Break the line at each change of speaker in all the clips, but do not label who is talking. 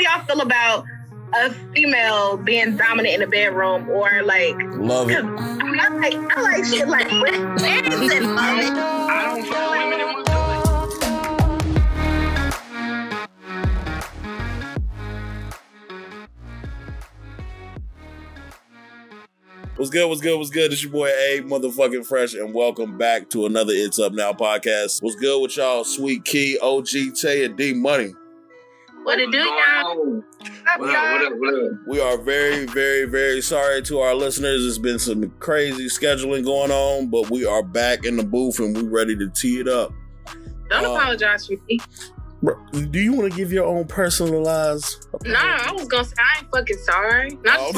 do y'all feel about a female being dominant in the bedroom or like
love it. I,
mean, I like I like shit like I don't feel women
What's good? What's good? What's good? It's your boy A motherfucking fresh, and welcome back to another It's Up Now podcast. What's good with y'all? Sweet Key, OG Tay, and D Money.
What it do, y'all?
What up, what up, what up?
We are very, very, very sorry to our listeners. It's been some crazy scheduling going on, but we are back in the booth and we're ready to tee it up.
Don't uh, apologize for me.
Do you want to give your own personalized?
No, nah, I was gonna say I ain't fucking sorry. Not oh.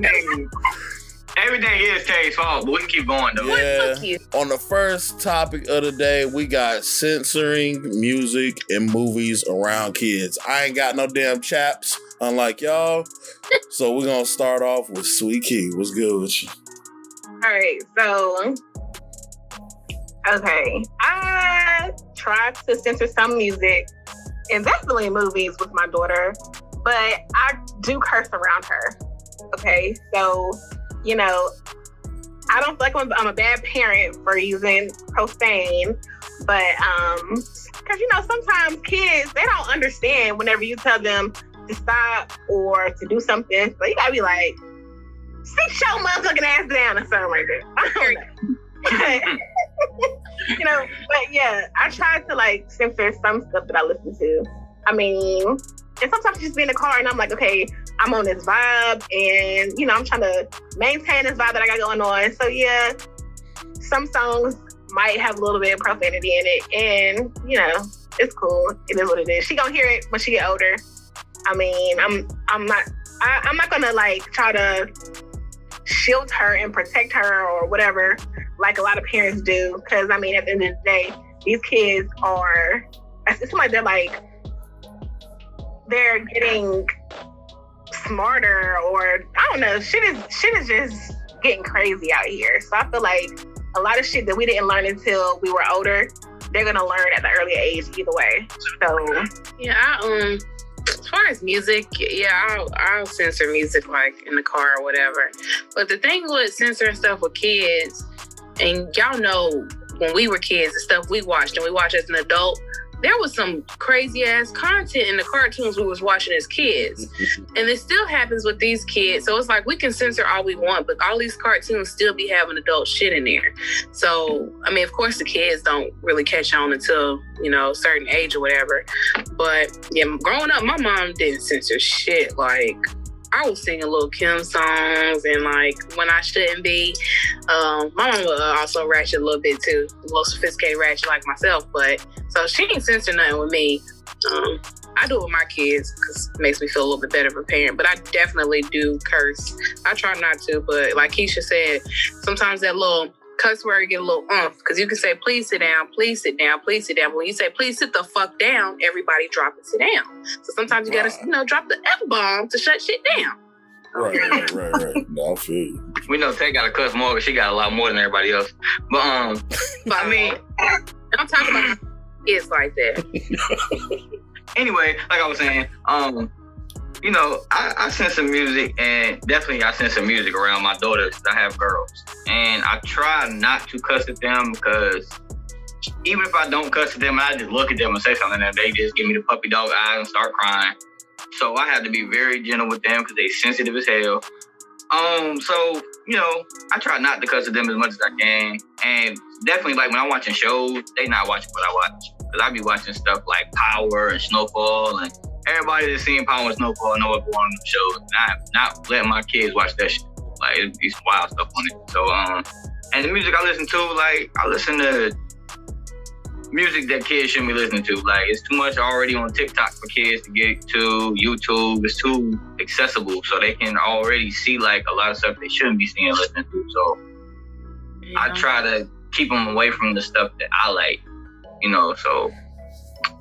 playing. I
mean, everything is Kay's fault, but we can keep going though.
Yeah. On the first topic of the day, we got censoring music and movies around kids. I ain't got no damn chaps, unlike y'all. so we're gonna start off with Sweet Key. What's good with you?
All right, so okay, I tried to censor some music and definitely movies with my daughter, but I do curse around her. Okay, so you know, I don't feel like I'm, I'm a bad parent for using profane, but um, because you know sometimes kids they don't understand whenever you tell them to stop or to do something, so you gotta be like, sit your motherfucking ass down or something like that. You know, but yeah, I try to like censor some stuff that I listen to. I mean, and sometimes just be in the car and I'm like, okay, I'm on this vibe and you know, I'm trying to maintain this vibe that I got going on. So yeah, some songs might have a little bit of profanity in it and you know, it's cool. It is what it is. She gonna hear it when she get older. I mean, I'm I'm not I, I'm not gonna like try to shield her and protect her or whatever like a lot of parents do. Because I mean, at the end of the day, these kids are. It's like they're like they're getting smarter, or I don't know. Shit is shit is just getting crazy out here. So I feel like a lot of shit that we didn't learn until we were older, they're gonna learn at the early age either way. So
yeah, I, um as far as music, yeah, I'll, I'll censor music like in the car or whatever. But the thing with censoring stuff with kids and y'all know when we were kids, the stuff we watched and we watched as an adult, there was some crazy ass content in the cartoons we was watching as kids. Mm-hmm. and it still happens with these kids. So it's like we can censor all we want, but all these cartoons still be having adult shit in there. So I mean, of course the kids don't really catch on until, you know, a certain age or whatever. But yeah, growing up, my mom didn't censor shit. Like I was singing Lil Kim songs and like when I shouldn't be. Um, my mom was also ratchet a little bit too, a little sophisticated ratchet like myself. But so she ain't censor nothing with me. Um, I do it with my kids because it makes me feel a little bit better a parent. But I definitely do curse. I try not to, but like Keisha said, sometimes that little cuss word get a little umph because you can say, please sit down, please sit down, please sit down. But when you say, please sit the fuck down, everybody drop and sit down. So sometimes you gotta, you know, drop the F bomb to shut shit down.
Right, right, right, right. No, I feel you.
We know Tay got a cuss more, but she got a lot more than everybody else. But um, but I mean,
I'm talking about kids like that.
anyway, like I was saying, um, you know, I, I send some music and definitely I send some music around my daughters. I have girls. And I try not to cuss at them because even if I don't cuss at them, I just look at them and say something and they just give me the puppy dog eyes and start crying. So I have to be very gentle with them because they sensitive as hell. Um, so you know, I try not to cuss at them as much as I can, and definitely like when I'm watching shows, they not watching what I watch because I be watching stuff like Power and Snowfall and everybody that's seen Power and Snowfall know what's going on in the show. Not not letting my kids watch that shit. Like it's wild stuff on it. So um, and the music I listen to, like I listen to music that kids shouldn't be listening to. Like it's too much already on TikTok for kids to get to YouTube. It's too accessible, so they can already see like a lot of stuff they shouldn't be seeing and listening to. So yeah. I try to keep them away from the stuff that I like, you know. So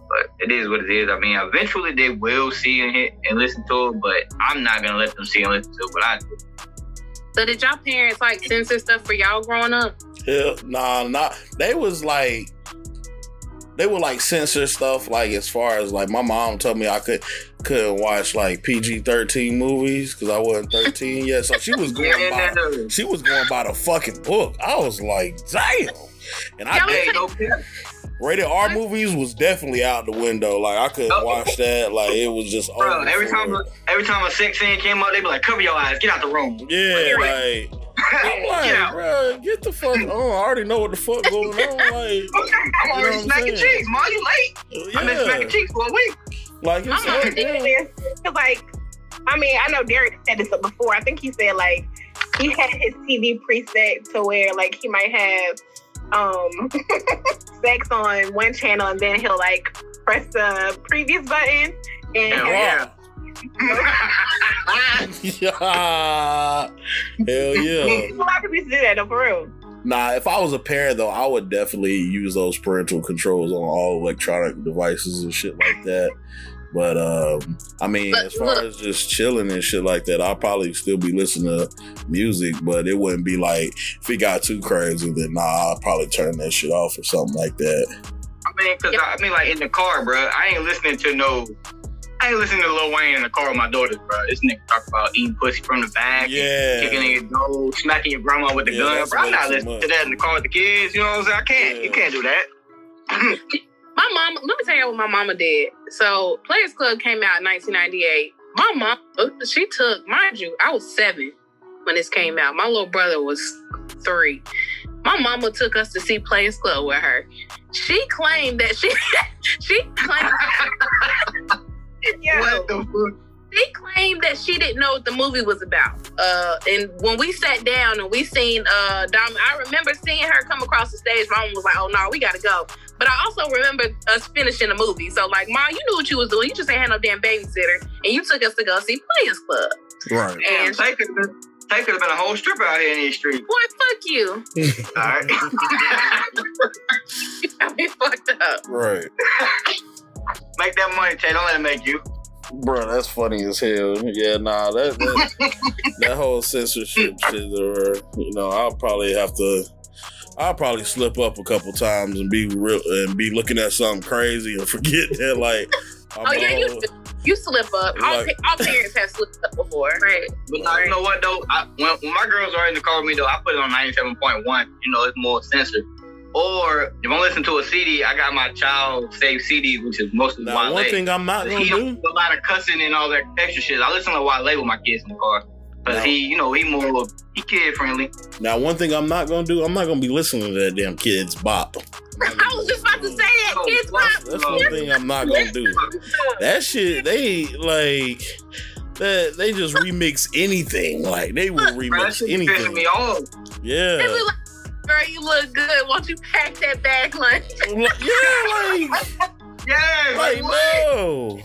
but it is what it is. I mean, eventually they will see and hit and listen to it, but I'm not gonna let them see and listen to it. But I do.
So did y'all parents like censor stuff for y'all growing up?
Yeah, nah, not. They was like, they would like censor stuff like as far as like my mom told me I could couldn't watch like PG thirteen movies because I wasn't thirteen yet. So she was going
Yeah,
by
no,
she was going by the fucking book. I was like, damn. And I
Yeah,
Hey, no cap.
Rated R movies was definitely out the window. Like I couldn't
Oh.
watch that. Like it was just
Bro,
over
every
for
time
it.
every time a sex scene came up, they'd be like, "Cover your eyes, get out the room."
Yeah, like I'm like,
out.
bro, get the fuck on. I already know what the fuck going on. Like,
I'm
You know what
already
I'm
smacking cheeks, mom. You late? I've been
yeah,
smacking cheeks for a week.
like it's
I'm not
like,
thinking
yeah.
this. Cause like, I mean, I know Derek said this before. I think he said like he had his TV preset to where like he might have um sex on one channel and then he'll like press the previous button and
Hell
yeah. yeah. Hell yeah.
a lot of people to do that though, for real.
Nah, if I was a parent though, I would definitely use those parental controls on all electronic devices and shit like that. But um, I mean,
But
as far
look-
as just chilling and shit like that, I'll probably still be listening to music, but it wouldn't be like if it got too crazy, then nah, I'll probably turn that shit off or something like that.
I mean, cause I, I mean, like in the car, bro. I ain't listening to no. I ain't listening to Lil Wayne in the car with my daughters, bro. This nigga talk about eating pussy from the back,
Yeah.
kicking in your door, smacking your grandma with the
Yeah,
gun. Bro, I'm not listening
much.
to that in the car with the kids. You know what I'm saying? I can't.
Yeah.
You can't do that.
My mom, let me tell you what my mama did. So Players Club came out in 1998. My mom, uh, she took, mind you, I was seven when this came out. My little brother was three. My mama took us to see Players Club with her. She claimed that she, she claimed,
Yeah.
What the fuck?
She claimed that she didn't know what the movie was about. Uh, and when we sat down and we seen uh, Dom, I remember seeing her come across the stage. Mom was like, "Oh no, we gotta go." But I also remember us finishing the movie. So like, Mom, you knew what you was doing. You just ain't had no damn babysitter, and you took us to go see Players Club.
Right.
And
Tay could have been, could have been a whole stripper out here in these streets.
boy, fuck you.
All right.
You got me fucked up.
Right.
make that money, Tay. Don't let it make you.
Bro, that's funny as hell. Yeah, nah, that that, that whole censorship shit, or you know, I'll probably have to. I'll probably slip up a couple times and be real and be looking at something crazy and forget that like. I'm
Oh yeah, you you slip up. All,
Like-
pa- all parents have slipped up before. Right.
But now, you know what though? I, when, when my girls are in the car with me though, I put it on ninety seven point one. You know, it's more censored. Or if I'm listening to a CD, I got my child save CDs, which is mostly
Now,
Wale.
one thing I'm not gonna
he don't
do.
do a lot of cussing and all that extra shit. I listen to Wale with my kids in the car because
No.
he, you know, he more he kid friendly.
Now, one thing I'm not gonna do. I'm not gonna be listening to that damn Kidz Bop.
I was just about to say that.
Oh,
Kids
what?
pop.
That's one thing I'm not gonna do. That shit, they like that. They just remix anything. Like they will remix
shit
anything.
me off.
Yeah.
They be like, Girl, you look good. Won't you pack that bag lunch?
Yeah, like
Yeah,
Like,
what?
no.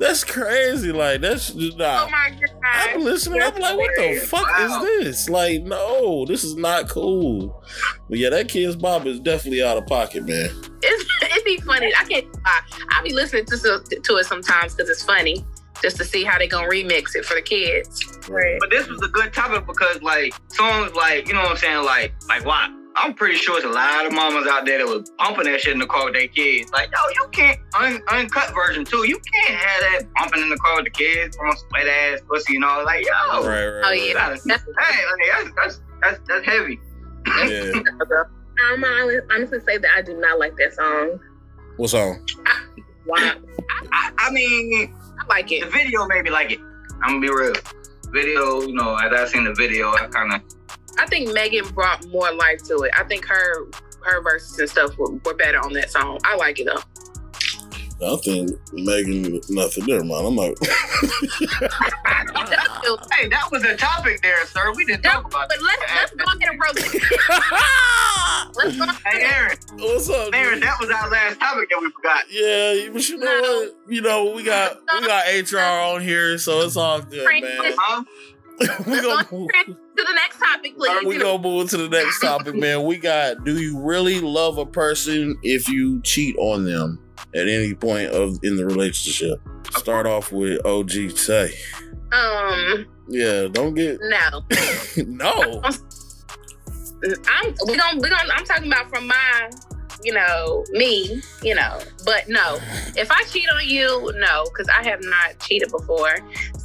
That's crazy. Like, that's just
Oh
not.
my
I'm
god.
listening. I'm like, what the fuck
Wow.
is this? Like, no, this is not cool. But yeah, that Kidz Bop is definitely out of pocket, man.
It's, it'd be funny. I can't. I, I be listening to to it sometimes because it's funny, just to see how they gonna remix it for the kids.
Right.
But this was a good topic because like songs like you know what I'm saying like like why. I'm pretty sure it's a lot of mamas out there that was pumping that shit in the car with their kids. Like yo, you can't un, uncut version too. You can't have that pumping in the car with the kids from a wet ass pussy and all. Like yo,
Right, right.
Oh
right.
you
yeah.
gotta-
That's,
hey, like, that's, that's that's that's heavy.
Yeah.
Um, I'm gonna honestly say that I do not like that song.
What song?
Wow.
I, I mean,
I like it.
the video maybe like it. I'm gonna be real. Video, you know, as I seen the video, I kind of
I think Megan brought more life to it. I think her her verses and stuff were, were better on that song. I like it though.
I think Megan nothing. Never mind. I'm like,
Hey, that was a topic there, sir. We didn't talk about
But let's let's go ahead and rotate. Let's go
Hey,
ahead.
Aaron,
what's up?
Aaron,
dude?
that was our last topic that we forgot.
Yeah, but you know
No.
what? You know we got we got HR on here, so it's all good, man.
Huh?
we gonna move,
to the next topic, please.
we gonna move to the next topic, man. We got: Do you really love a person if you cheat on them at any point of in the relationship? Start off with OG say.
Um,
Yeah, don't get
no.
no.
I'm we gonna we gonna I'm talking about from my you know, me, you know. But no, if I cheat on you, no, because I have not cheated before.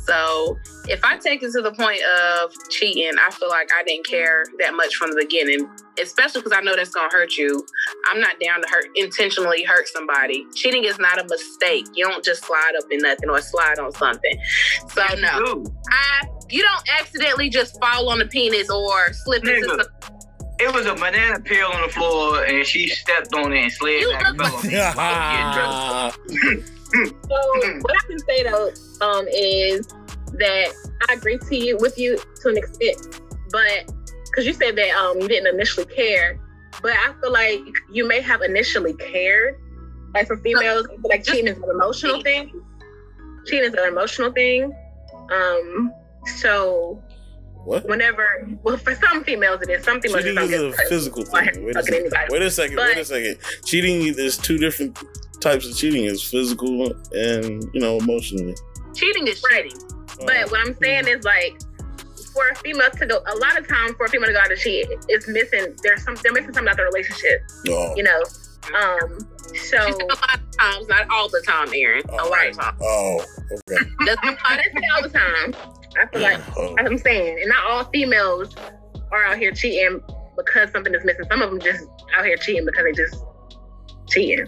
So if I take it to the point of cheating, I feel like I didn't care that much from the beginning, especially because I know that's gonna hurt you. I'm not down to hurt intentionally hurt somebody. Cheating is not a mistake. You don't just slide up in nothing or slide on something. So no, I you don't accidentally just fall on the penis or slip into
Nigga.
Some
it was a banana peel on the floor, and she stepped on it and slid
You
back and
look
fell. I was getting dressed.
So what I can say though um, is that I agree to you with you to an extent, but because you said that um, you didn't initially care, but I feel like you may have initially cared. Like for females, I feel like cheating is an emotional thing. Cheating is an emotional thing. Um, so
What?
whenever, well, for some females it is. Some females
Cheating is a physical thing. Wait a second. Wait a second. Wait a second. Cheating is two different types of cheating. Is physical and you know emotionally.
cheating is
Right.
cheating.
But what I'm saying is like for a female to go a lot of times for a female to go out and cheat is missing there's some they're missing something out the relationship,
Oh,
you know. Um so
a lot of times, not all the time, Aaron. A lot of times.
oh, okay.
That's not
I didn't all the time. I feel like
Oh.
I'm saying, and not all females are out here cheating because something is missing. Some of them just out here cheating because they just cheating.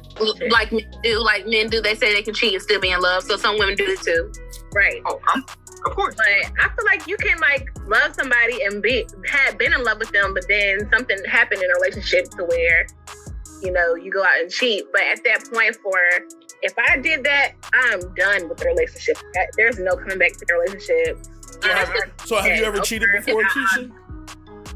like do, like men do. They say they can cheat and still be in love. So some women do it too.
Right.
Oh, I'm, of course.
But I feel like you can like love somebody and be had been in love with them, but then something happened in a relationship to where, you know, you go out and cheat. But at that point, for if I did that, I'm done with the relationship. There's no coming back to the relationship.
So have, um, so have you ever cheated before, Keisha?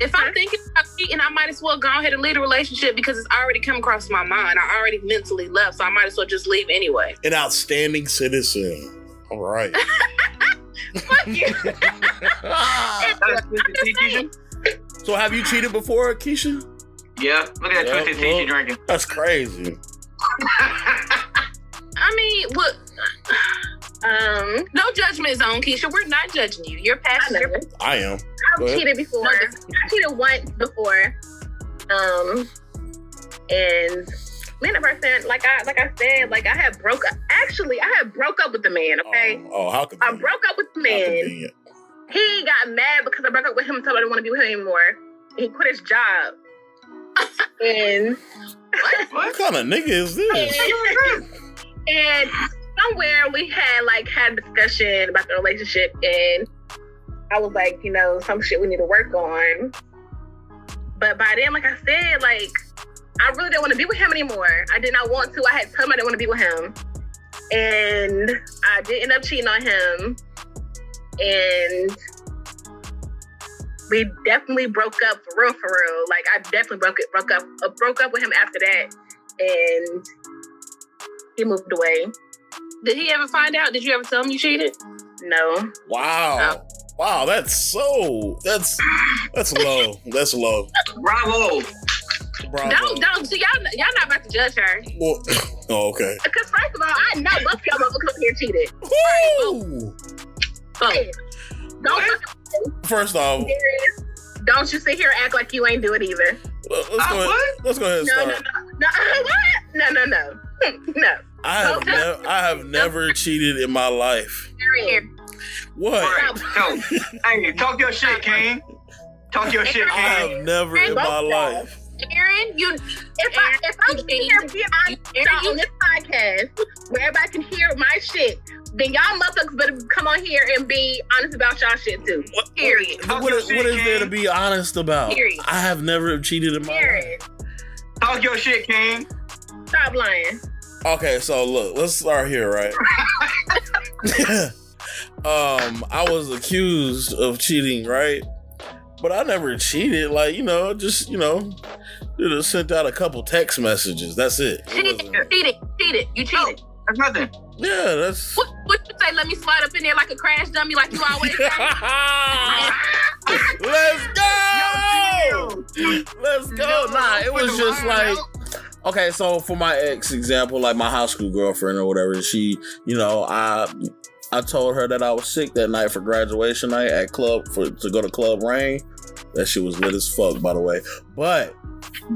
If I'm thinking about cheating, I might as well go ahead and leave the relationship because it's already come across my mind. I already mentally left, so I might as well just leave anyway.
An outstanding citizen. All right.
Fuck you.
That's Twisted Tea, Keisha?
so have you cheated before, Keisha?
Yeah, look at that
Yeah,
twisted tea
well-
she drinking.
That's crazy.
I mean, what?
Um,
No judgment zone, Keisha. We're not judging you. You're
I
past
know.
your
I am.
I've cheated before.
No,
I cheated once before. Um, and me and the person, like I like I said, like I had broke up. Actually, I had broke up with the man. Okay,
Oh, oh how
I broke up with the man.
convenient.
He got mad because I broke up with him and told me I didn't want to be with him anymore. He quit his job. And
What kind of nigga is this?
and somewhere we had like had a discussion about the relationship and I was like, you know, some shit we need to work on. But by then, like I said, like I really didn't want to be with him anymore. I did not want to. I had told him I didn't want to be with him. And I did end up cheating on him. And we definitely broke up for real, for real. Like I definitely broke it, broke up, uh, broke up with him after that. And he moved away.
Did he ever find out? Did you ever tell him you cheated?
No.
Wow. Wow, that's so that's that's low. That's low.
Bravo.
Bravo.
Don't, don't. See, y'all, y'all not about to judge her.
Well, oh, okay.
Because first of all, I know both of y'all motherfuckers here cheated.
Woo!
Oh,
Hey, don't
First off,
don't you sit here and act like you ain't do it either.
let's
Uh,
go. Ahead,
what?
let's go ahead and
No, no,
start.
no, no. What? No, no, no, no.
I have never, I have never cheated in my life. What?
Right. So, hey, talk your shit, King. Talk your shit, King.
I have never in my life.
Aaron, you.
If I if I'm sitting here being honest with y'all on this podcast where everybody can hear my shit, then y'all motherfuckers better come on here and be honest about y'all shit too.
What,
Period.
Talk
what
your shit,
what is there to be honest about?
Period.
I have never cheated in my life.
Period.
Talk your shit, King.
Stop lying.
Okay, so look, let's start here, right? um, I was accused of cheating, right? But I never cheated. Like, you know, just you know, just sent out a couple text messages. That's it. It
Cheated, cheated, cheated. You cheated.
That's nothing.
Yeah, that's.
What, what you say? Let me slide up in there like a crash dummy, like you always say.
Let's go. Let's go. Nah, it was just like. Okay, so for my ex example, like my high school girlfriend or whatever, she, you know, I I told her that I was sick that night for graduation night at club for to go to Club Rain. That shit was lit as fuck, by the way. But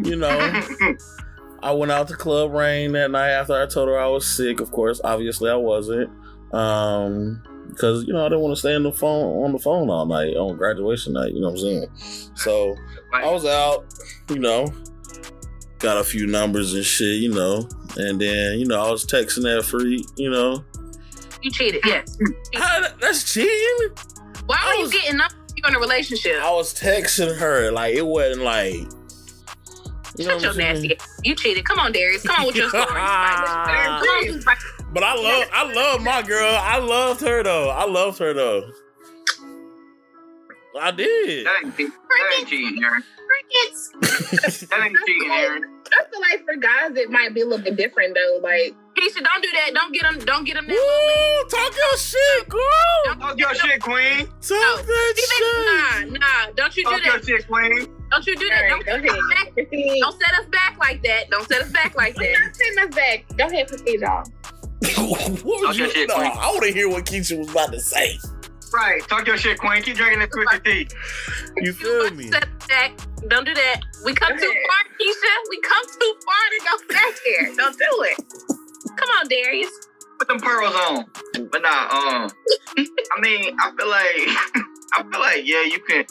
you know, I went out to Club Rain that night after I told her I was sick. Of course, obviously I wasn't. Um, because you know I didn't want to stay on the phone on the phone all night on graduation night. You know what I'm saying? So I was out. You know, got a few numbers and shit. You know, and then you know I was texting that free. You know,
You cheated, yes.
How- that's cheating.
Why
I
were you getting up you in a relationship?
I was texting her like it wasn't like. You know
Shut your
what I'm saying?
nasty ass. You cheated. Come on, Darius. Come on with your story. Come on.
But I love, I love my girl. I loved her though. I loved her though. I did.
That ain't, cheating. that ain't cheating, Aaron.
Crickets.
That ain't cheating, Aaron.
I feel like for guys it might be a little bit different though. Like
Keisha, don't do that. Don't get him. Don't get him that
Woo! Talk your shit, girl.
Talk your shit, queen.
Talk that shit.
Nah, nah. Don't you do
Talk your
that.
shit, queen.
Don't you do
all
that.
right,
Don't,
go
set us
ahead.
back. Don't set us back like that. Don't set us back like
I'm
that.
not sending us back. Go ahead, proceed, y'all.
what would
Talk
you?
your shit,
no,
Queen.
I want to hear what Keisha was about to say.
Right. Talk your shit, queen. Keep drinking that twisted tea.
You
You
feel
must
me?
set us back. Don't do that. We come
Go
too
ahead.
far, Keisha. We come too far to go back there. Don't do it. Come on, Darius.
Put them pearls on. But nah, um, I mean, I feel like, I feel like, yeah, you can,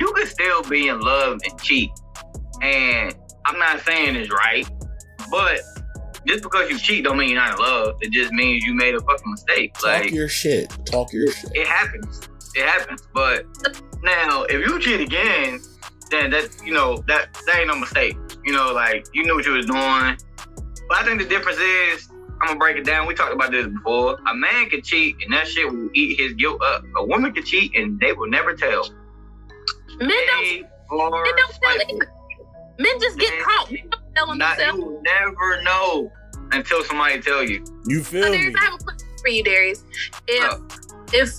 you can still be in love and cheat. And I'm not saying it's right, but just because you cheat don't mean you're not in love. It just means you made a fucking mistake.
Talk
Like,
your shit. Talk your shit.
it happens. It happens. But now, if you cheat again, then that you know that that ain't no mistake. You know, like you knew what you was doing. But I think the difference is, I'm gonna break it down. We talked about this before. A man can cheat, and that shit will eat his guilt up. A woman can cheat, and they will never tell.
Men don't.
They
Men don't tell
spiteful.
Men just get
Man.
caught. Men don't tell
Not, you
themselves.
will never know until somebody tell you.
You
So
feel me?
Darius, I have a question for you, Darius. If
Oh.
if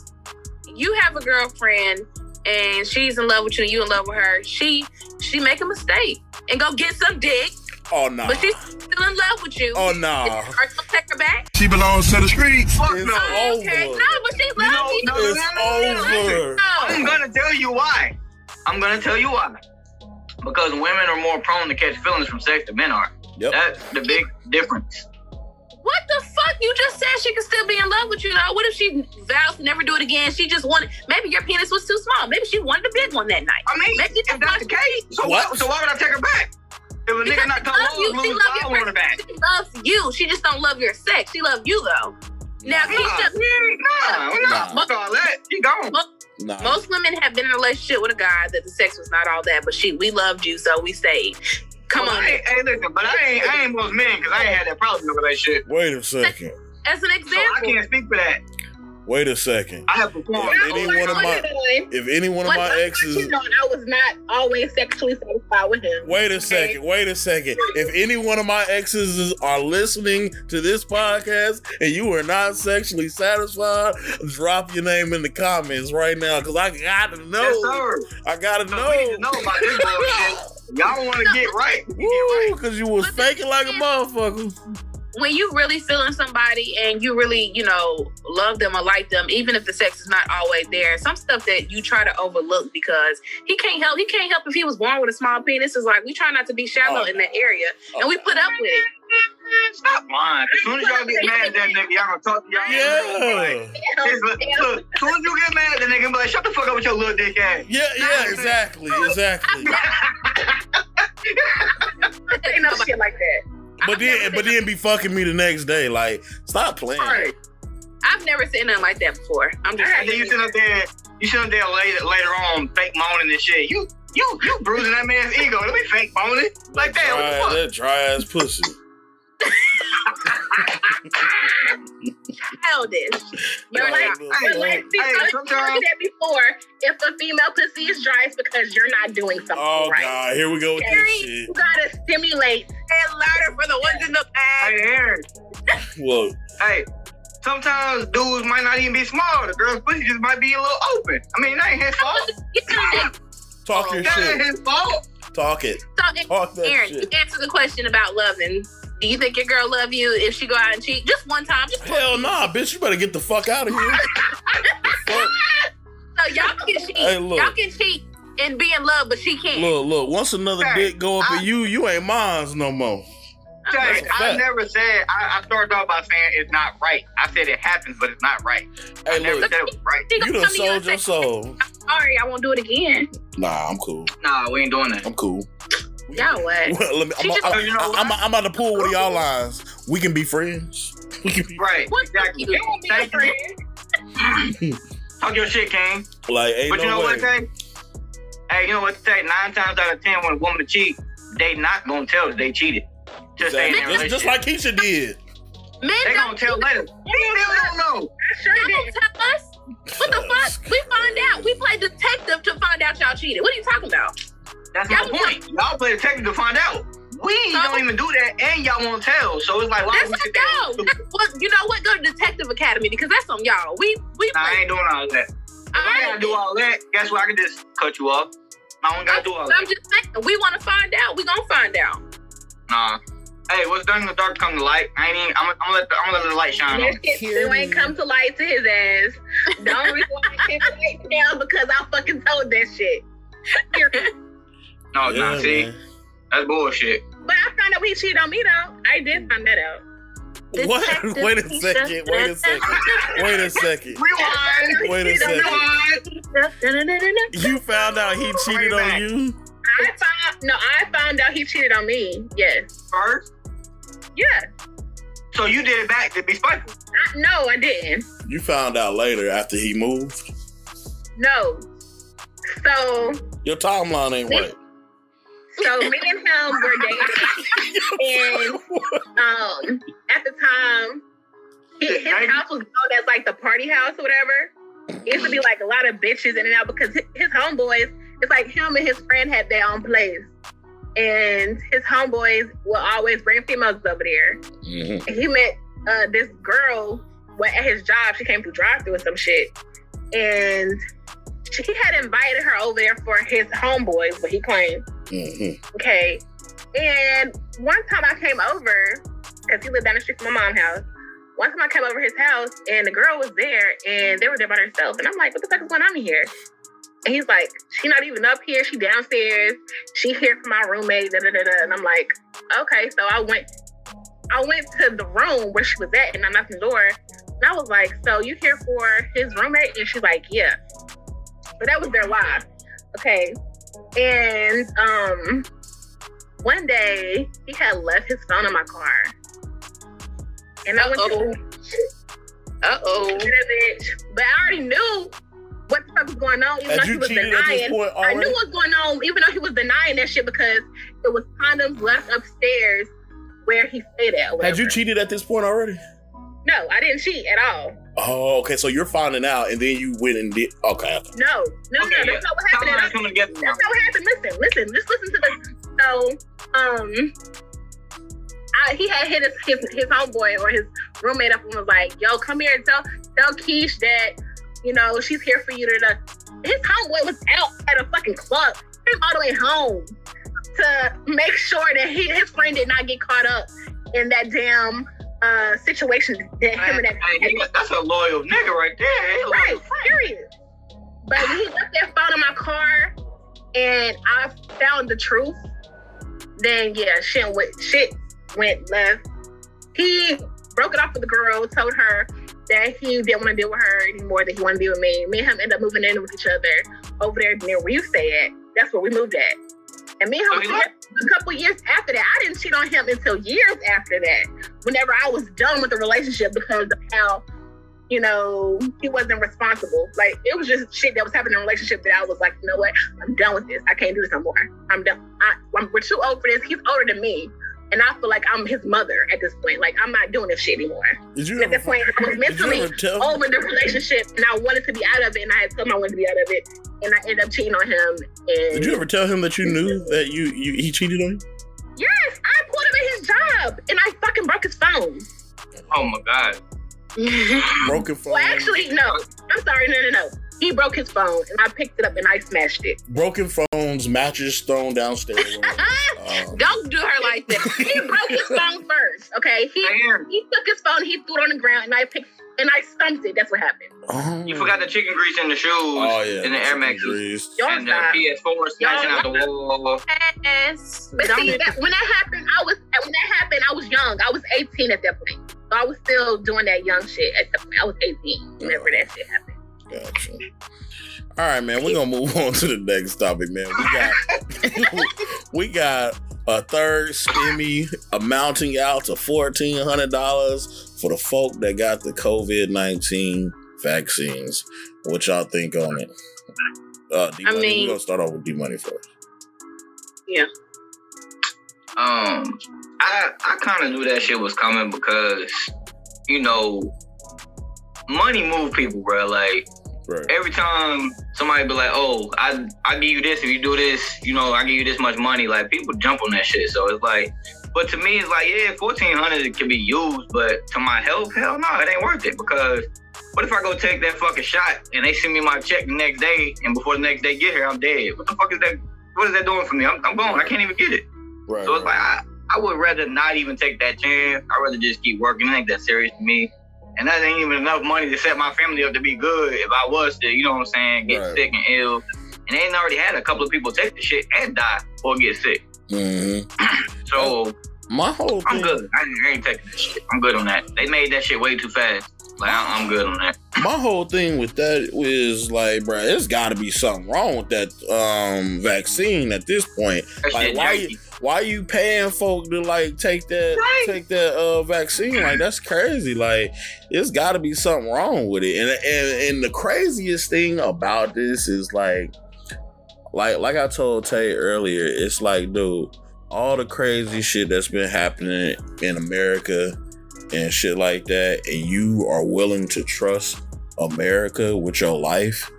you have a girlfriend and she's in love with you and you in love with her, she she make a mistake and go get some dick,
Oh nah.
but she's still in love with you.
Oh nah.
Are you gonna take her back?
She belongs to the streets.
Fuck
It's
no.
Oh, okay. No, but she
No,
loves you.
no,
It's
no, no, no, no.
over.
I'm gonna tell you why. I'm gonna tell you why. Because women are more prone to catch feelings from sex than men are.
Yep.
That's the big difference.
What the fuck? You just said she could still be in love with you though. What if she vows to never do it again? She just wanted maybe your penis was too small. Maybe she wanted a big one that night.
I mean,
Maybe
if that's the case, so
What?
so why would I take her back? If a
Because
nigga not
she
told
loves you.
lose,
She
I
loves your
want her back.
She loves you. She just don't love your sex. She loves you though. Now,
Nah,
Keisha,
we ain't- nah, we not.
Nah.
Fuck all that. She gone.
Nah.
Most women have been in a relationship with a guy that the sex was not all that, but she we loved you, so we stayed. Come
Well,
on,
I ain't, hey, listen, but I ain't, I ain't most men because I ain't had that problem in a relationship.
Wait a second.
as an
So I can't speak for that.
Wait a second.
I have performed.
If any one of my if any one of
What-
my
You
exes
know, I was not always sexually satisfied with him.
Wait a second. Wait a second. If any one of my exes is- are listening to this podcast and you are not sexually satisfied, drop your name in the comments right now because I gotta know.
Yes, sir.
I gotta
So we need
know.
to know about this bullshit. Y'all want to get right. You get
Woo,
right.
because you was faking like a motherfucker.
When you really feeling somebody and you really, you know, love them or like them, even if the sex is not always there, some stuff that you try to overlook because he can't help. He can't help if he was born with a small penis. Is like we try not to be shallow
Oh,
in that area, and we put up with it.
Stop lying. As soon as y'all get mad at that nigga, y'all gonna talk to y'all.
Yeah.
This- look, look, as soon as you get mad at that nigga, be like, shut the fuck up with your little dick ass.
Yeah, yeah, exactly, exactly.
Ain't no shit like that.
But then, but then be fucking me the next day. Like, stop playing.
Right.
I've never seen nothing like that before. I'm just
And then you sit up there, you sit up there later, later on, fake moaning and shit. You, you, you bruising that man's ego. Let me fake moaning like that.
Dry,
What the
that dry ass pussy.
Childish. You're
Right.
not.
fuck? Hey,
But let's be
hey,
honest, like I
sometimes.
said before, if a female pussy is dry, it's because you're not doing something
Oh
right.
god, here we go with this shit.
you gotta stimulate.
And louder for the ones in the
Hey,
past.
Aaron.
Look,
Hey, sometimes dudes might not even be small. The girl's pussy just might be a little open. I mean, that ain't his fault.
talk your
That ain't his fault.
Talk it.
So,
Talk that
Aaron, you
shit.
answer the question about loving. Do you think your girl love you if she go out and cheat just one time? Just
Hell nah, bitch. You better get the fuck out of here.
So y'all can cheat.
Hey, look.
Y'all can cheat and be in love, but she can't.
Look, look. Once another
Hey,
dick go up
I-
in you, you ain't mine no more.
Jay,
That's a
I
fact.
never said. I, I started off by saying it's not right. I said it happens, but it's not right. I never
look,
said it was right.
She
you
gonna
done
come to you
sold
and
your
say,
soul.
Sorry, I won't do it again.
Nah, I'm cool.
Nah, we ain't doing that.
I'm cool.
Y'all what?
Well, let me, I'm,
just-
I'm,
You know
I'm,
what?
I'm, I'm about to pull one of y'all lines. We can be friends. We can be
Right,
What
exactly.
you won't be a
Thank you. Talk your shit, King.
like, ain't
But you
no
know
way.
what, Tay? Hey, you know what, Tay? Nine times out of ten, when a woman cheat, they not gonna tell that they cheated. Just saying,
Exactly. Just, just like Keisha did.
Men
they
don't
gonna tell later. They still don't know.
I sure
Y'all don't tell us. What the fuck? We find out. We play detective to find out y'all cheated. What are you talking about?
That's my
Y'all-
point. Y'all play detective to find out. We
So-
don't even do that, and y'all won't tell. So it's like, why
That's
would we there?
y'all. That's what you know. What go to Detective Academy because that's on y'all. We we
Nah, I ain't doing all that. If
All
I
right.
gotta do all that, guess what? I can just cut you off. I don't gotta do all
I'm
that.
just saying. We want to find out. We gonna find out.
Nah. Hey, what's done in the dark come to light. I ain't even. I'm, I'm gonna let the, I'm gonna let the light shine on.
That shit still ain't come to light to his ass. Don't reason why it to light now because I fucking told that shit. Period.
No,
Yeah,
nah. See,
man.
that's bullshit.
But I found out he cheated on me though. I did hmm. find that out.
What? Wait a second. Wait a second. Wait a second.
Rewind.
Wait a second. You found out he cheated on you?
I found no, I found out he cheated on me. Yes.
First.
Yeah.
So you did it back to be spiteful.
I, no, I didn't.
You found out later after he moved?
No. So
Your timeline ain't right.
So me and him were dating and um at the time he, his house was known as like the party house or whatever. It used to be like a lot of bitches in and out because his, homeboys, it's like him and his friend had their own place. And his homeboys will always bring females over there.
Mhm.
And he met uh, this girl well, at his job. She came through drive through or some shit. And she, he had invited her over there for his homeboys, but he claimed.
Mhm.
Okay. And one time I came over, because he lived down the street from my mom's house. One time I came over his house and the girl was there and they were there by themselves. And I'm like, what the fuck is going on in here? And he's like, she not even up here. She downstairs. She here for my roommate. Da, da, da, da. And I'm like, okay. So I went, I went to the room where she was at and I knocked the door. And I was like, so you here for his roommate? And she's like, yeah. But that was their lie. Okay. And um one day he had left his phone in my car. And I went
Uh-oh.
to
Uh oh.
get a bitch. But I already knew what the fuck was going on, even
Had
though he was
cheated at this
denying.
point
I knew what was going on, even though he was denying that shit because it was condoms left upstairs where he stayed at.
Had you cheated at this point already?
No, I didn't cheat at all.
Oh, okay. So you're finding out, and then you went and did. Okay.
No, no, no,
Okay,
no. That's not what happened. at all.
Timelines coming together now.
That's not what happened. Listen, listen, just listen to this. So, um, I, he had hit his, his his homeboy or his roommate up and was like, "Yo, come here and tell tell Keish that you know she's here for you." To his homeboy was out at a fucking club, came all the way home to make sure that he, his friend did not get caught up in that damn uh situation that him and that
Hey, that's a loyal nigga right there. He
Right, period. But when he left that phone in my car and I found the truth, then yeah, shit went shit went left. He broke it off with the girl, told her that he didn't want to deal with her anymore, that he wanted to deal with me. Me and him ended up moving in with each other over there near where you stay at. That's where we moved at. And me and him a couple years after that. I didn't cheat on him until years after that. Whenever I was done with the relationship because of how you know, he wasn't responsible. Like it was just shit that was happening in a relationship that I was like, you know what? I'm done with this. I can't do this no more. I'm done. I, I'm, we're too old for this. He's older than me. And I feel like I'm his mother at this point. Like I'm not doing this shit anymore.
Did you
At
ever?
that point, I was mentally over the relationship and I wanted to be out of it. And I had told him I wanted to be out of it. And I ended up cheating on him. And
Did you ever tell him that you knew that you, you he cheated on you?
yes, I pulled him at his job and I fucking broke his phone.
Oh my god.
Broken phone.
Well, actually, no. I'm sorry. No, no, no. He broke his phone and I picked it up and I smashed it.
broken phones, mattress thrown downstairs. Um,
Don't do her like that.
he broke his phone first. Okay, he he took his phone, he threw it on the ground, and I picked and I stumped it. That's what happened.
oh.
You forgot the chicken grease in the shoes
Oh yeah.
and the Air Max and the. PS4 smashing out the wall.
Yes.
But see, that, when that happened, I was when that happened, I was young. I was 18 at that point. So I was still doing that young shit at that point. I was 18 whenever that shit happened.
Gotcha. All right, man. We're gonna move on to the next topic, man. We got we got a third stimmy amounting out to fourteen hundred dollars for the folk that got the COVID nineteen vaccines. What y'all think on it? Uh, D-Money,
I mean-
we're gonna start off with D Money first. Yeah.
Um, I I kind of knew that shit was coming because you know, money move people, bro. Like
Right.
every time somebody be like, "Oh, I I give you this if you do this," you know, I give you this much money. Like people jump on that shit. So it's like, but to me, it's like, yeah, fourteen hundred can be used, but to my health, hell no, it ain't worth it because. What if I go take that fucking shot and they send me my check the next day, and before the next day get here, I'm dead? What the fuck is that? What is that doing for me? I'm, I'm gone. I can't even get it.
Right.
So it's like. I, I would rather not even take that chance. I'd rather just keep working. It ain't that serious to me. And that ain't even enough money to set my family up to be good if I was to, you know what I'm saying, get
Right.
sick and ill. And they ain't already had a couple of people take the shit and die or get sick.
Mhm.
So
My whole
I'm
thing,
good. I ain't, I ain't taking that shit. I'm good on that. They made that shit way too fast. Like I'm good on that.
my whole thing with that is like, bro, there's got to be something wrong with that um vaccine at this point.
That
Like, why you why you paying folk to like take that
Right.
take that uh vaccine? Like that's crazy. Like it's got to be something wrong with it. And, and and the craziest thing about this is like like like I told Tay earlier, it's like, dude, all the crazy shit that's been happening in America and shit like that, and you are willing to trust America with your life.